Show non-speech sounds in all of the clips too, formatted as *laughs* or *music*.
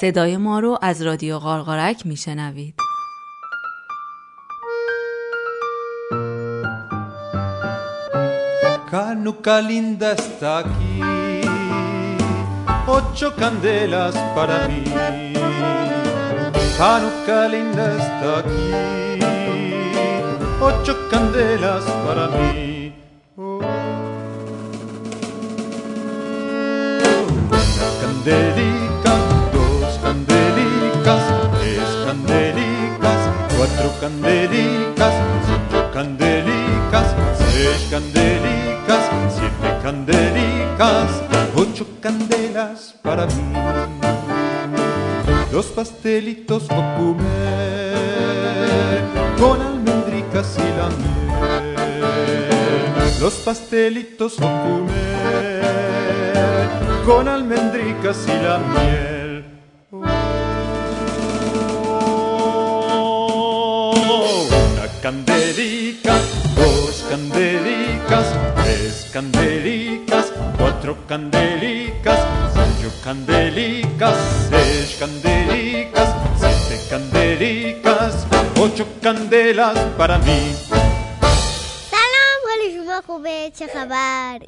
صدای ما رو از رادیو قارقارک میشنوید Canuca linda está aquí, ocho candelas para mí. Canuca linda está aquí, ocho candelas. Oh. Cuatro candelicas, cinco candelicas, seis candelicas, siete candelicas, ocho candelas para mí. Los pastelitos comer con almendricas y la miel. Los pastelitos comer con almendricas y la miel. candelicas, dos candelicas, tres candelicas, cuatro candelicas, cinco candelicas, seis candelicas, siete candelicas, ocho candelas para mí. Salam, Juan y Shumajo, Becha, Jabar,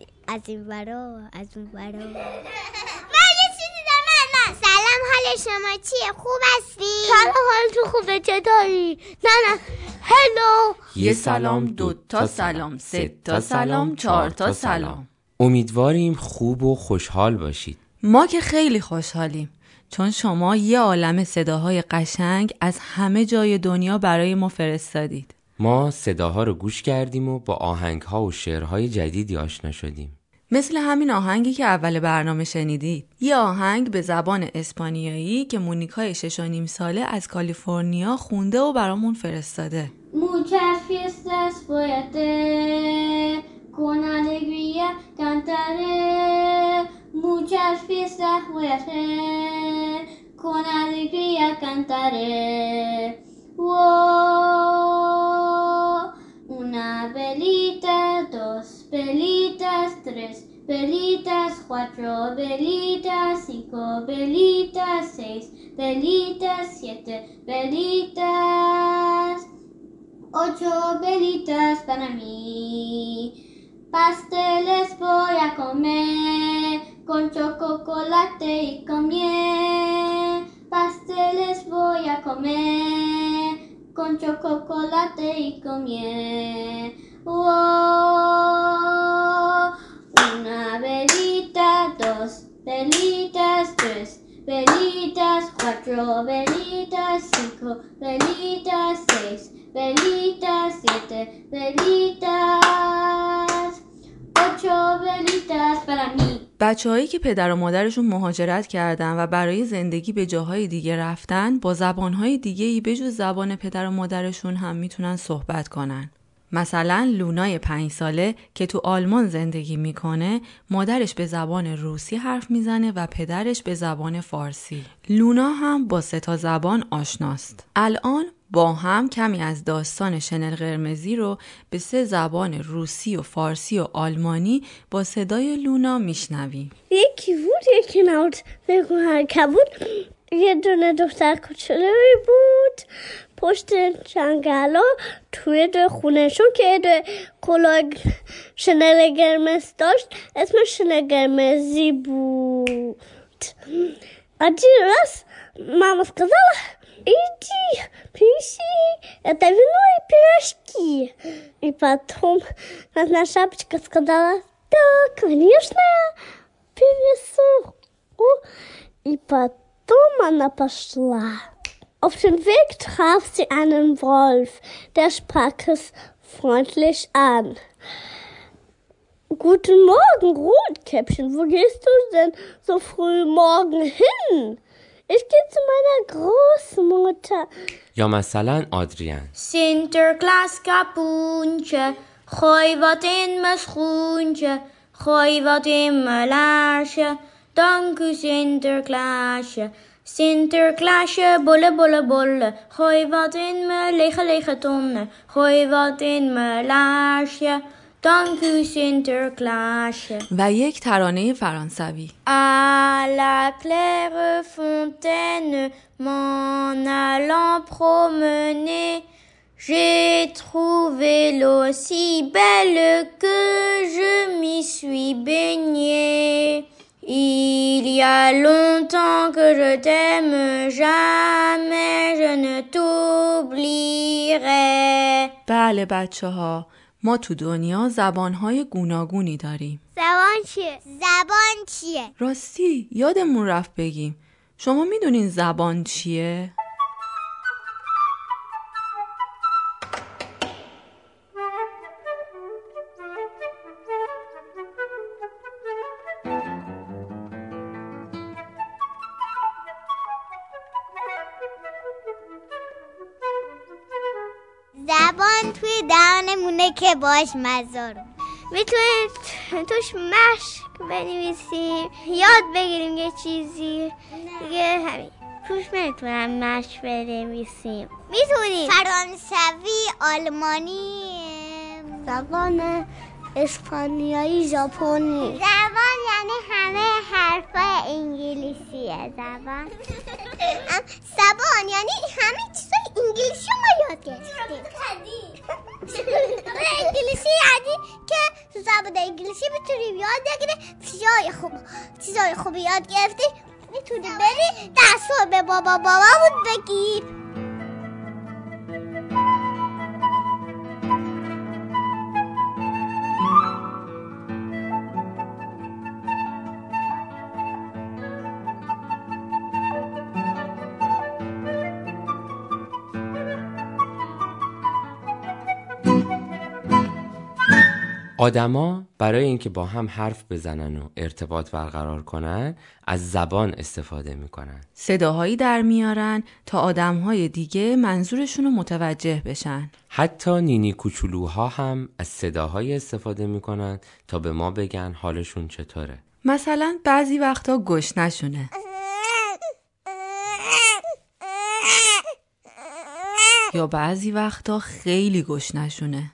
سلام حال شما چیه؟ خوب هستی؟ سلام حال تو خوبه؟ چطوری؟ نه نه. هلو یه سلام دو تا سلام سه تا سلام چهار تا سلام. امیدواریم خوب و خوشحال باشید. ما که خیلی خوشحالیم چون شما یه عالم صداهای قشنگ از همه جای دنیا برای ما فرستادید. ما صداها رو گوش کردیم و با آهنگها و شعرهای جدیدی آشنا شدیم. مثل همین آهنگی که اول برنامه شنیدید یه آهنگ به زبان اسپانیایی که مونیکای شش و نیم ساله از کالیفرنیا خونده و برامون فرستاده Muchas fiestas voy a tener, con alegría cantaré. Muchas fiestas voy a tener, con alegría cantaré. Oh, una velita, dos velitas, tres velitas, cuatro velitas, cinco velitas, seis velitas, siete velitas. Ocho velitas para mí. Pasteles voy a comer con chocolate y con miel. Pasteles voy a comer con chocolate y con. Oh, una velita, dos velitas, tres velitas, cuatro velitas, cinco velitas, seis velitas, siete velitas, ocho velitas para mí. بچههایی که پدر و مادرشون مهاجرت کردن و برای زندگی به جاهای دیگه رفتن با زبانهای دیگه ای بجز زبان پدر و مادرشون هم می‌تونن صحبت کنن. مثلا لونای پنج ساله که تو آلمان زندگی می‌کنه مادرش به زبان روسی حرف می‌زنه و پدرش به زبان فارسی. لونا هم با سه تا زبان آشناست. الان با هم کمی از داستان شنل قرمزی رو به سه زبان روسی و فارسی و آلمانی با صدای لونا میشنویم. یکی بود یکی نبود. بگو هرکه بود. یه دونه دختر کوچولوی بود. پشت جنگلا توی دو خونهشون که یه دو کلاه شنل قرمز داشت اسمش شنل قرمزی بود Один раз мама сказала, иди, принеси это вино и пирожки. И потом одна шапочка сказала, да, конечно, я принесу. И потом она пошла. Auf dem Weg traf sie einen Wolf, der sprach es freundlich an. Guten Morgen, Rotkäppchen. Wo gehst du denn so früh morgen hin? Ich gehe zu meiner Großmutter. یا مثلا آدریان Sinterklaas kapoentje, gooi wat in mijn schoentje, gooi wat in mijn laarsje. Dank u Sinterklaasje. Sinterklaasje, bolle, bolle, bolle, gooi wat in mijn lege, lege tonnen, gooi wat in mijn laarsje. Dank u Sinterklaasje. و یک ترانه فرانسوی À la claire fontaine, m'en allant promener, j'ai trouvé l'eau si belle que je m'y suis baignée. Il y a longtemps que je t'aime, jamais je ne t'oublierai. بله بچه ها ما تو دنیا زبانهای گوناگونی داریم زبان چیه؟ زبان چیه؟ راستی یادمون رفت بگیم شما می‌دونین زبان چیه؟ دهانمونه که باش مزار. می‌تونید توش مشق بنویسیم. یاد بگیریم یه چیزی. دیگه همین. توش نمی‌تونم مشق بنویسیم. می‌تونیم فرانسوی آلمانی. زبان اسپانیایی ژاپنی. زبان یعنی همه حرفای انگلیسیه. زبان. *laughs* زبان یعنی همه چیزای انگلیسی ما یاد گرفتیم انگلیسی یعنی که تو زبان انگلیسی می‌تونیم یاد بگیریم چیزای خوب چیزای خوبی یاد گرفتی می‌تونی بری دست به بابا بابامون بگیر آدما برای اینکه با هم حرف بزنن و ارتباط برقرار کنن از زبان استفاده می‌کنن. صداهایی در میارن تا آدمهای دیگه منظورشون رو متوجه بشن. حتی نینی کوچولوها هم از صداهایی استفاده می‌کنن تا به ما بگن حالشون چطوره. مثلا بعضی وقتا گشنشونه یا بعضی وقتا خیلی گشنشونه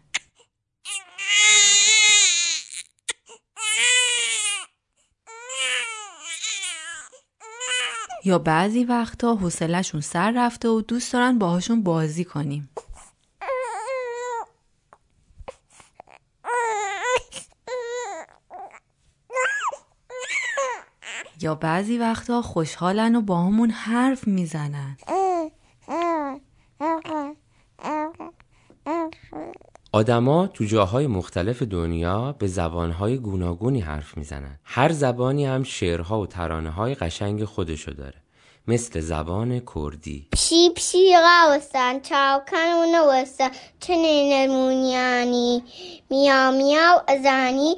یا بعضی وقتا حوصلهشون سر رفته و دوست دارن باهاشون بازی کنیم. یا بعضی وقتا خوشحالن و با همون حرف می‌زنن. آدما تو جاهای مختلف دنیا به زبانهای گوناگونی حرف می‌زنن. هر زبانی هم شعرها و ترانه های قشنگ خودشو داره. مثل زبان کردی. پشی پشی قوستن چاو کنونه وسته چنین المونیانی میاو میاو ازانی.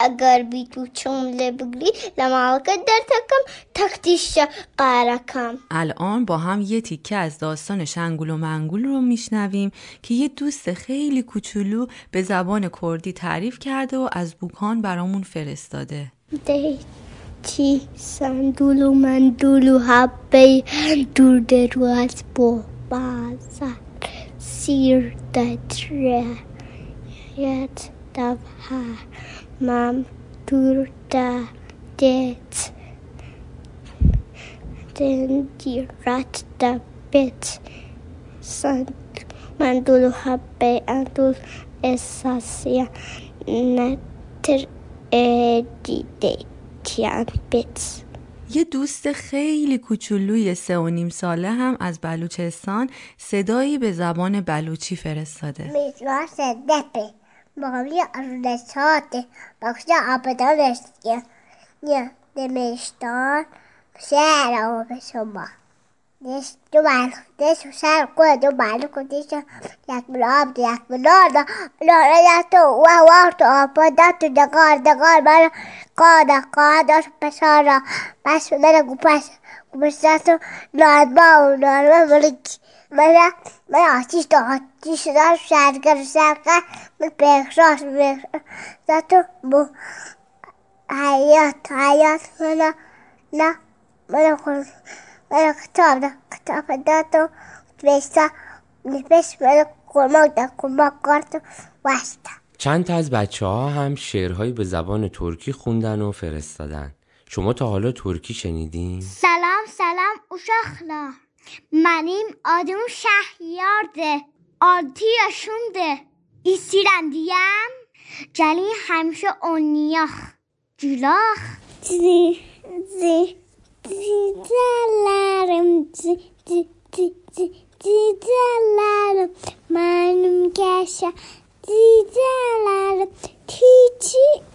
اگر بی تو جمله بگری لمالکت در تکم تکتیش قارکم. الان با هم یه تیکه از داستان شنگول و منگول رو میشنویم که یه دوست خیلی کوچولو به زبان کردی تعریف کرده و از بوکان برامون فرستاده. چی سندولو مندولو حبه دور درو از با بازر سیر دتره یت دبها مم دور دا دیت den die rat da bit sant mandulu habbe andul esasia netter edidetian bits یه دوست خیلی کوچولوی سه و نیم ساله هم از بلوچستان صدایی به زبان بلوچی فرستاده. Maria arvonestaatte maksaa apetolestia ja ne meistaan siellä opisoma. Nes tumal, nes usar kuule tumal, kun tiissä jääk mun aamti, jääk mun naana, naana jäättu uue vahtu aampu, tattu ja kaarta, kaarta, kaarta, kaarta, pesana, päässä mennä kun päässä, kun päässä tattu, naana maun, naana maun, balik mera mera atis to atis da särgar särgar med pekras da to bu hayat hayat mera la mera mera ktab da ktab da to tvista نفس ملك وموتى كما قرت واستا چند تا از بچه ها هم شعرهایی به زبان ترکی خوندن و فرستادن شما تا حالا ترکی شنیدین؟ سلام سلام uşaklar. منیم آدم شهر یارده آدی اشونده ایسی رندیم جلی همشه اونیاخ. جلاخ زی زی زی دلارم زی زی زی زی زی دلارم منم گشه زی دلارم تی تی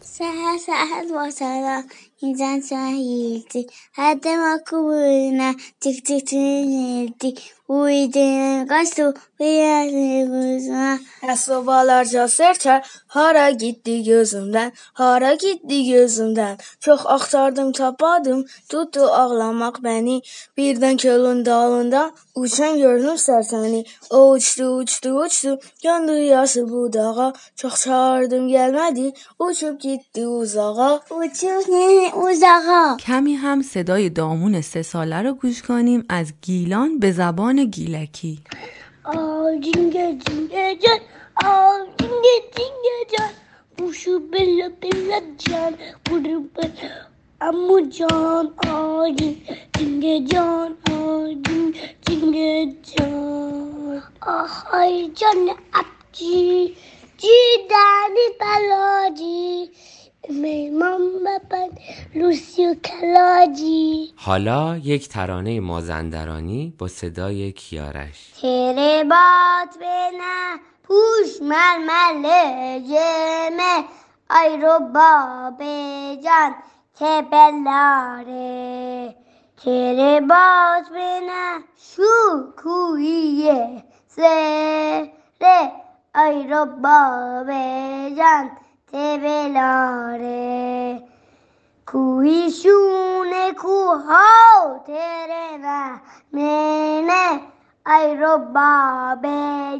سه سه سه سه سه insan sahildi. Adam akıbına tık tık tınildi. Uydun kaçtı beyazımıza. Sobalarca serçer hara gitti gözümden. Hara gitti gözümden. Çok aktardım tapadım tuttu ağlamak beni. Birden kölün dalında uçan gördüm serseni. O uçtu uçtu uçtu yandı yaşı budağa. Çok çağırdım gelmedi uçup gitti uzağa. Uçup ne موزه کمی هم صدای دامون سه ساله رو گوش کنیم از گیلان به زبان گیلکی. آجینگه جینگه جان. آجینگه جینگه جان. بوشو بلا بلا جان. برو بلا. امو جان آجین جینگه جان آجین جینگه جان. آخای جان ابجی جی دانی بلا جی baban, Lucio Kalaji. حالا یک ترانه مازندرانی با صدای کیارش. تیره باد بینه پوش ململ جمه. ای رو باب جان تبلاره تیره باد بینه شو کویه سره. ای رو باب جان تبلاره کوهیشونه کوها تره نه نه ای رو باب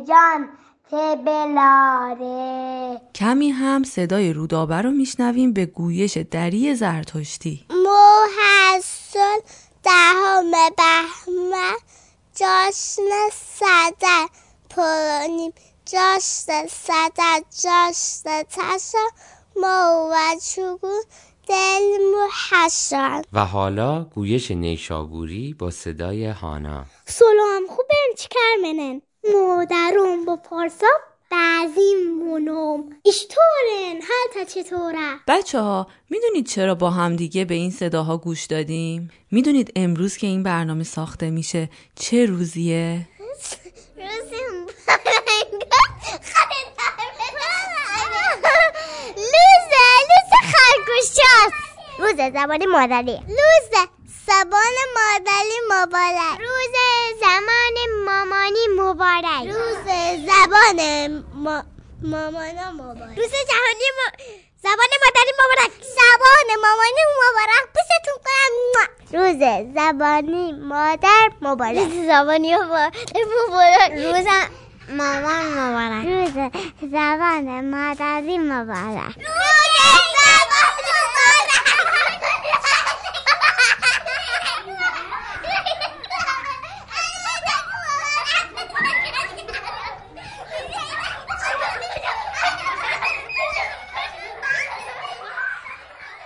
جان تبلاره کمی هم صدای رودابه رو میشنویم به گویش دری زرتشتی. محصل دهم بهمن جشن صدر پرانیم. جشن صدر جشن تشن ما و چوگون دل محشن و حالا گویش نیشابوری با صدای هانا. سلام خوبم؟ چیکار منن؟ مادرم با پارسا بعضی مونم. اشتورن حالتا چطوره؟ بچه ها می‌دونید چرا با هم دیگه به این صداها گوش دادیم؟ می‌دونید امروز که این برنامه ساخته میشه چه روزیه؟ *laughs* روزم لوزه لوزه خرگوشاست روز زبان مادری. لوزه زبان مادری مبارک. روز زمان مامانی مبارک. روز زبان ما... مامانا مبارک. روز جهانی ما... زبان مادری مبارک. زبان مامانی مبارک. پوستتون کنم. روز زبانی مادر مبارک. روز زبانی مبارک. روز مامان مبارک. روز زبان مادری مبارک. روز زبان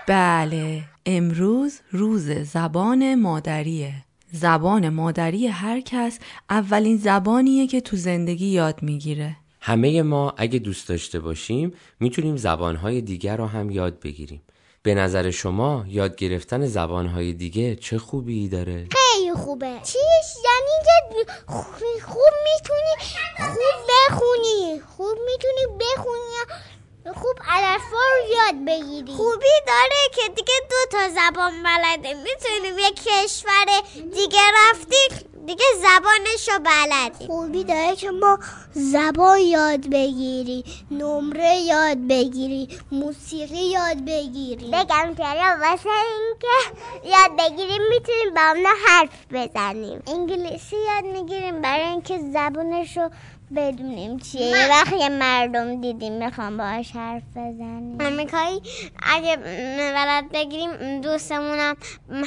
بله امروز روز زبان مادریه. زبان مادری هر کس اولین زبانیه که تو زندگی یاد می‌گیره. همه ما اگه دوست داشته باشیم می‌تونیم زبانهای دیگر رو هم یاد بگیریم. به نظر شما یاد گرفتن زبانهای دیگه چه خوبی داره؟ خیلی خوبه. چیش؟ یعنی که خوب می‌تونی خوب بخونی. خوب می‌تونی بخونی خوب علفا رو یاد بگیری. خوبی داره که دیگه دو تا زبان بلده. می‌تونیم یه کشور دیگه رفتی دیگه زبانش رو بلدی خوبی داره که ما زبان یاد بگیری نمره یاد بگیری موسیقی یاد بگیری. بگم چرا واسه اینکه یاد بگیریم می‌تونیم با اونا حرف بزنیم. انگلیسی یاد می‌گیریم برای اینکه زبانش رو بدونیم چیه. یه وقت یه مردم دیدیم می‌خوام باهاش حرف بزنیم. آمریکایی اگه بلد بگیریم دوستمونم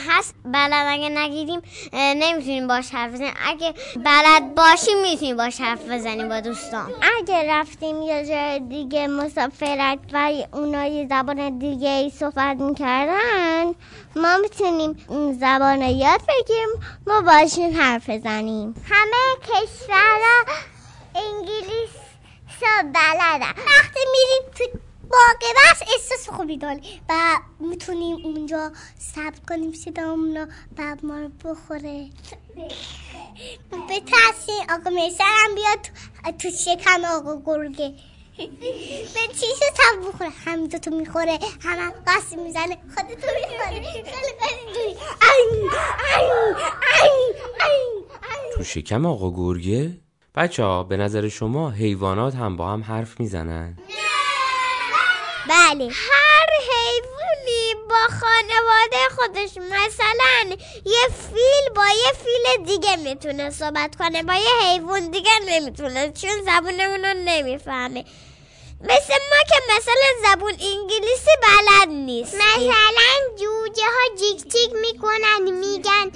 هست. بلد اگه نگیریم نمی‌تونیم باش حرف بزنیم. اگه بلد باشیم می‌تونیم باش حرف بزنیم با دوستان. اگه رفتیم یه جای دیگه مسافرت و اونا یه زبان دیگه ای صحبت می‌کردن ما می‌تونیم زبان یاد بگیریم ما باشون حرف بزنیم. همه کشورها انگلیس بلدن وقتی میریم تو باقی بس احساس خوبی داری. و می‌تونیم اونجا ثبت کنیم صدامون رو بعد ما رو بخوره. به تحصیل آقا میسر هم بیاد تو شکم آقا گرگه به چیشو تب بخوره. همینجا تو می‌خوره. همه قصی می‌زنه. خودتو می‌خوره خیلی تو شکم آقا گرگه؟ بچه ها به نظر شما حیوانات هم با هم حرف می‌زنن؟ بله هر حیوانی با خانواده خودش مثلا یه فیل با یه فیل دیگه می‌تونه صحبت کنه با یه حیوان دیگه نمی‌تونه چون زبونمون رو نمی‌فهمه مثل ما که مثلا زبون انگلیسی بلد نیست. مثلا جوجه ها جیک جیک می‌کنن میگن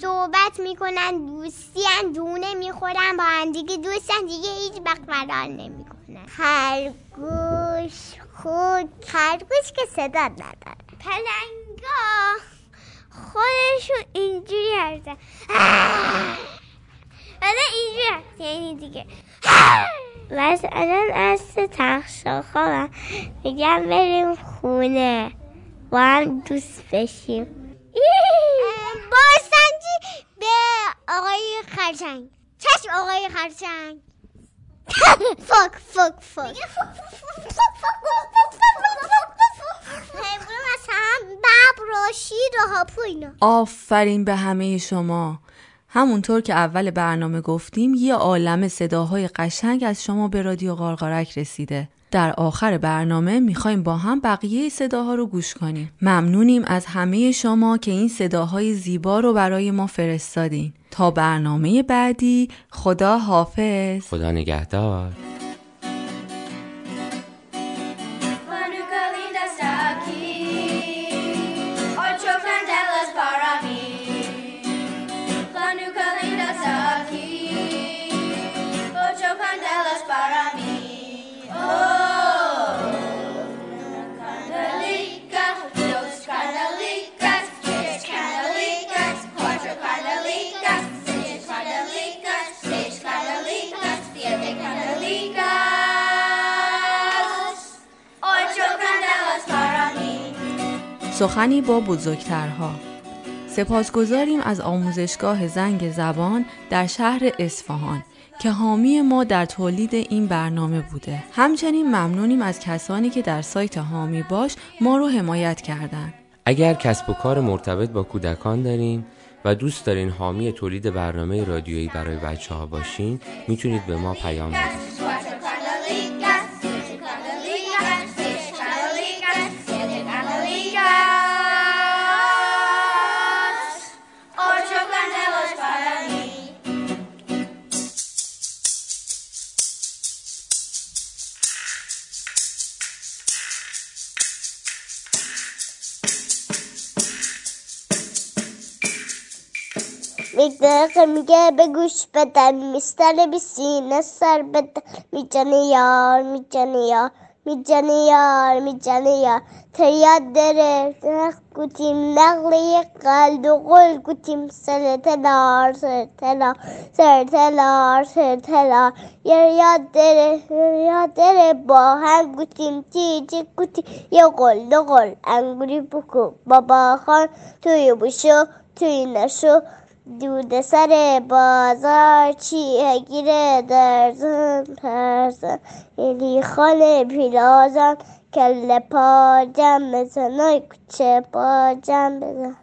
صحبت می‌کنن دوستیان دونه می‌خورن با هم دیگه دوستن دیگه هیچ وقت فرار نمی‌کنن. خرگوش خود. خرگوش که صدا نداره. پلنگا. خودشون اینجوری هستن. آره اینجوری یعنی دیگه. مثلا از تخشا خوابم میگم بریم خونه با هم دوست بشیم بازنجی به آقای خرچنگ چشم آقای خرچنگ فک فک فک ببر و شیر و هاپو اینا آفرین به همه شما همونطور که اول برنامه گفتیم یه عالم صداهای قشنگ از شما به رادیو قارقارک رسیده. در آخر برنامه می‌خوایم با هم بقیه صداها رو گوش کنیم. ممنونیم از همه شما که این صداهای زیبا رو برای ما فرستادین. تا برنامه بعدی خدا حافظ. خدا نگهدار. سخنی با بزرگترها سپاسگزاریم از آموزشگاه زنگ زبان در شهر اصفهان که حامی ما در تولید این برنامه بوده. همچنین ممنونیم از کسانی که در سایت حامی باش ما رو حمایت کردند. اگر کسب و کار مرتبط با کودکان دارین و دوست دارین حامی تولید برنامه رادیویی برای بچه ها باشین می‌تونید به ما پیام بدید. میگه میگه به گوش بدن میستنه بی سینه سر بدن میجنه یار میجنه یار میجنه یار میجنه یار. تریاد داره نخ گوتیم نقلی قلد و قل گوتیم. سر تلار سر تلار سر تلار سر تلار. یاد داره یاد داره با هم گوتیم. چی گوتیم یه قل دو قل انگوری بکو. بابا خان توی بشو توی نشو. دود سر بازار چیه گیره درزن ترزن یلی خاله پیرازن کل پا جم بزن ای کوچه پا جم بزن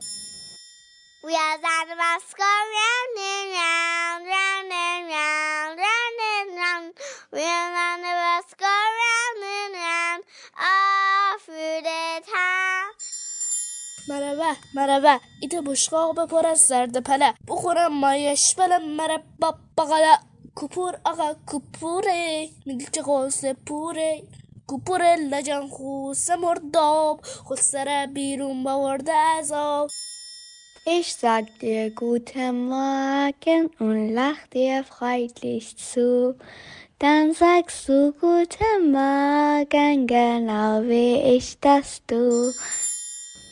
We are the mask round and round, round and round, round and round. We are the mask round and round, all through the town. مربه مربه ایت بشقاق بپر از زرد پله. بخورم مایش بله مربا بغله. کوپور آقا کوپوره میگه که قصه پوره. کوپور لجن خوس مرداب. خود سر بیرون باورده از آب. Ich sag dir guten Morgen und lach dir freundlich zu. Dann sagst du guten Morgen, genau wie ich das tu.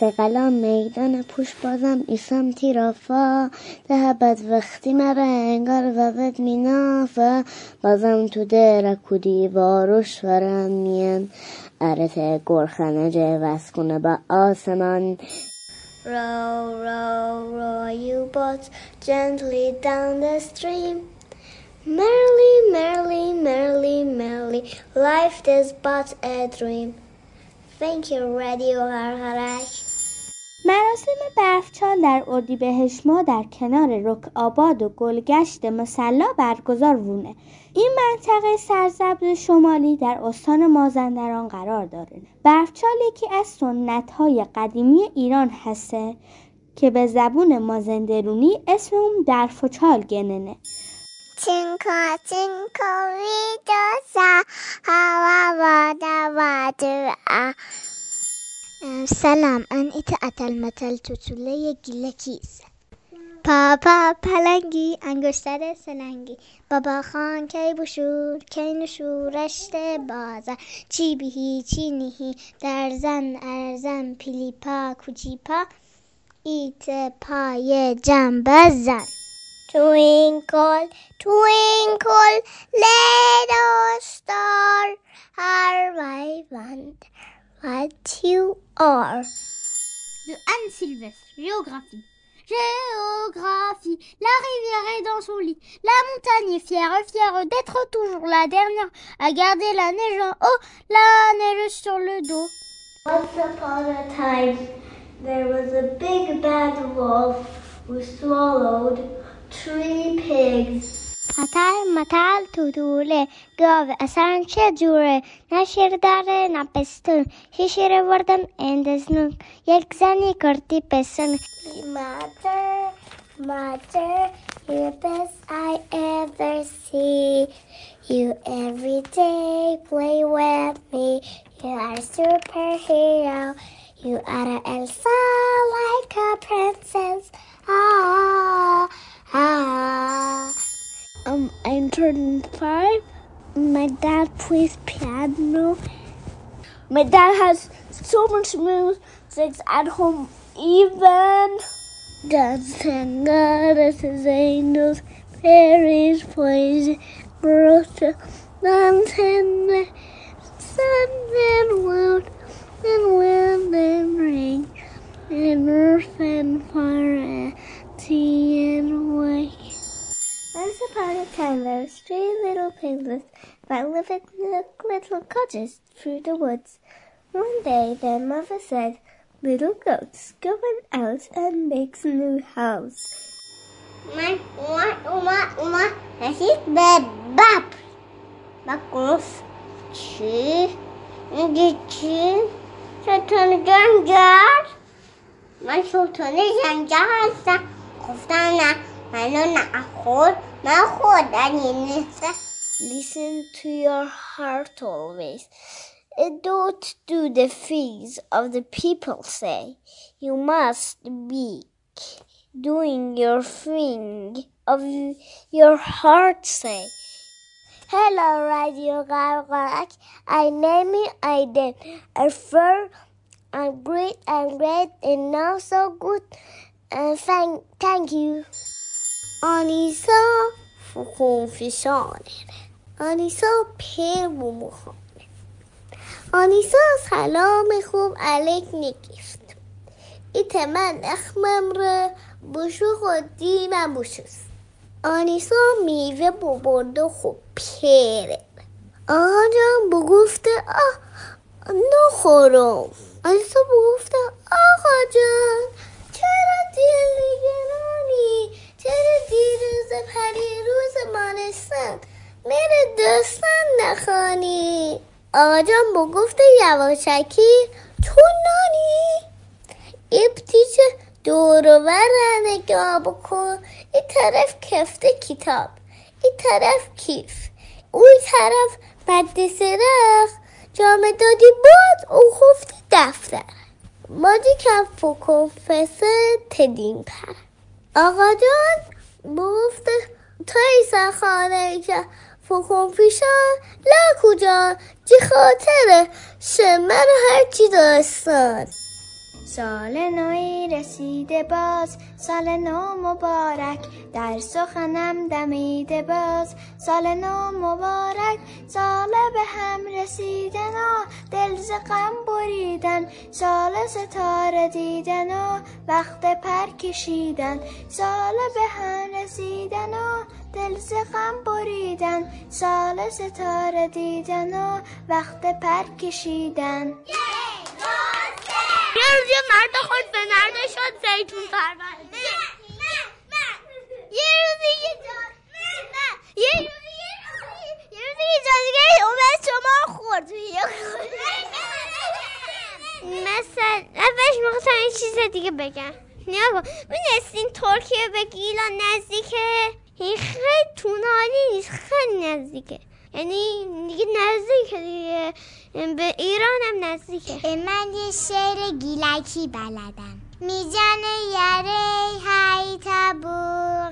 سقلا میدان پوش بازم ایسم تیرافا ده بد وقتی مرا انگار و بد مینافا بازم تو در کودی واروش ورم مین عرف گرخنه جوز کنه با آسمان Row, row, row you boat gently down the stream. Merrily, merrily, merrily, merrily, life is but a dream. Thank you, Radio Harharaj. مراسم برفچال در اردیبهشت ماه در کنار رک آباد و گلگشت مسلا برگزار وونه. این منطقه سرزبد شمالی در استان مازندران قرار داره. برفچال یکی از سنت های قدیمی ایران هسته که به زبون مازندرونی اسم اون درفچال گننه. Tinka, tinka, vidasa, hava vada vada. سلام من ایت المتل توتوله گیله کیس پاپا پلنگی انگشتر سلنگی. بابا خان کی بشور کی نشورشت بازه. چی بیهی چی نیهی درزن ارزن پیلیپا کوچیپا ایت پای جم بزن. Twinkle, twinkle, little star, how I wonder what you are. De Anne Sylvestre, géographie. Géographie, la rivière est dans son lit, la montagne est fière, fière d'être toujours la dernière à garder la neige en haut, la neige sur le dos. Once upon a time, there was a big bad wolf who swallowed three pigs. متل متل توتوله گاو اصلا چه جوره نه شیر داره نه پستون شیر وردن اندزنون یک زنی کردی پسون Mother, mother, you're the best I ever see. You every day play with me. You are a superhero. You are a Elsa like a princess. Ah, ah. Um, I'm turning five. My dad plays piano. My dad has so much music at home, even dancing goddesses, angels, fairies, boys, girls, dancing, sun and wind, and wind and rain, and earth and fire, and sea and way. Once upon a time there were three little piglets that lived in little cottages through the woods. One day their mother said, Little goats, go out and make some new house. My, my, my, my, this the bap. Bakus, chi, chi, sultan janjar. My sultan janjar, sultana. Listen to your heart always. Don't do the things of the people say. You must be doing your thing of your heart say. Hello, Radio Gargorak. I name me Aiden. I feel I'm great, I'm great, and now so good. Uh, thank, thank you. آنیسا خونفشانه. آنیسا پر بومخانه آنیسا سلام خوب علیک ایت من اخمم را بوشو خودی من بوشست آنیسا میوه ببرد و خب پره آقا جان بگفته آه نخورم. آنیسا بگفته آقا جان چرا دل نگرانی چرا دیروز پری روز مانستن؟ میره داستان نخوانی. آقا جان بگفته یواشکی تو نانی؟ ابتیچه دور نگاه بکن. این طرف کفته کتاب این طرف کیف. اون طرف مدرسه رخ جامعه دادی باد او خفته دفتر. مادی کف بکن فسه تدین پر. آقا جان بگفته تا ایسا خانه که فکن پیشا لا کجا جی خاطره؟ شمر هرچی داستان. سال نوی رسیده باز سال نو مبارک در سخنم دمیده باز سال نو مبارک سال به هم رسیدن و دل ز غم بریدن. سال ستاره دیدن و وقت پر کشیدن. سال به هم رسیدن و دل ز غم بریدن. سال ستاره دیدن و وقت پر کشیدن. یه روز یه مرد خود به نرده شد زیتون پرورده یه روزی یه یه روزی یه روزی یه جادوگری اومد شما خورد. مثل اولش می‌خواستم این چیز دیگه بگم. نیا کن. می‌دونستین ترکیه به گیلان نزدیکه؟ این خیلی تونالی نیست خیلی نزدیکه. یعنی دیگه نزدیکه دیگه. به ایران هم نزدیکه. من یه شعر گیلکی بلدم. می‌زنه یاره های تبو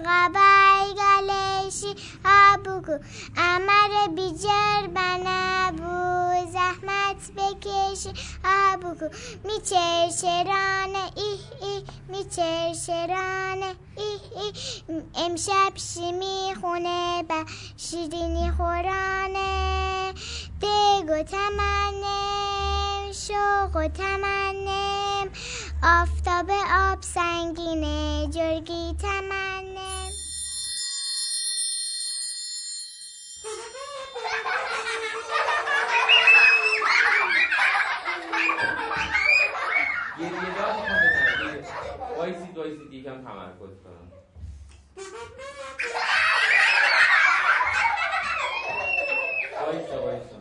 قبای گلشی هبوگو امر بیجر بنبو زحمت بکشی هبوگو میچرچرانه ای ای میچرچرانه ای ای. امشب شی می‌خونه با شیرینی خورانه. دگ و تمنم شوق و تمنم. آفتاب آب سنگینه جرگی تمنه. یه دیگه دارم کنم وایسید وایسید یکم تمرکز کنم. وایسا وایسا.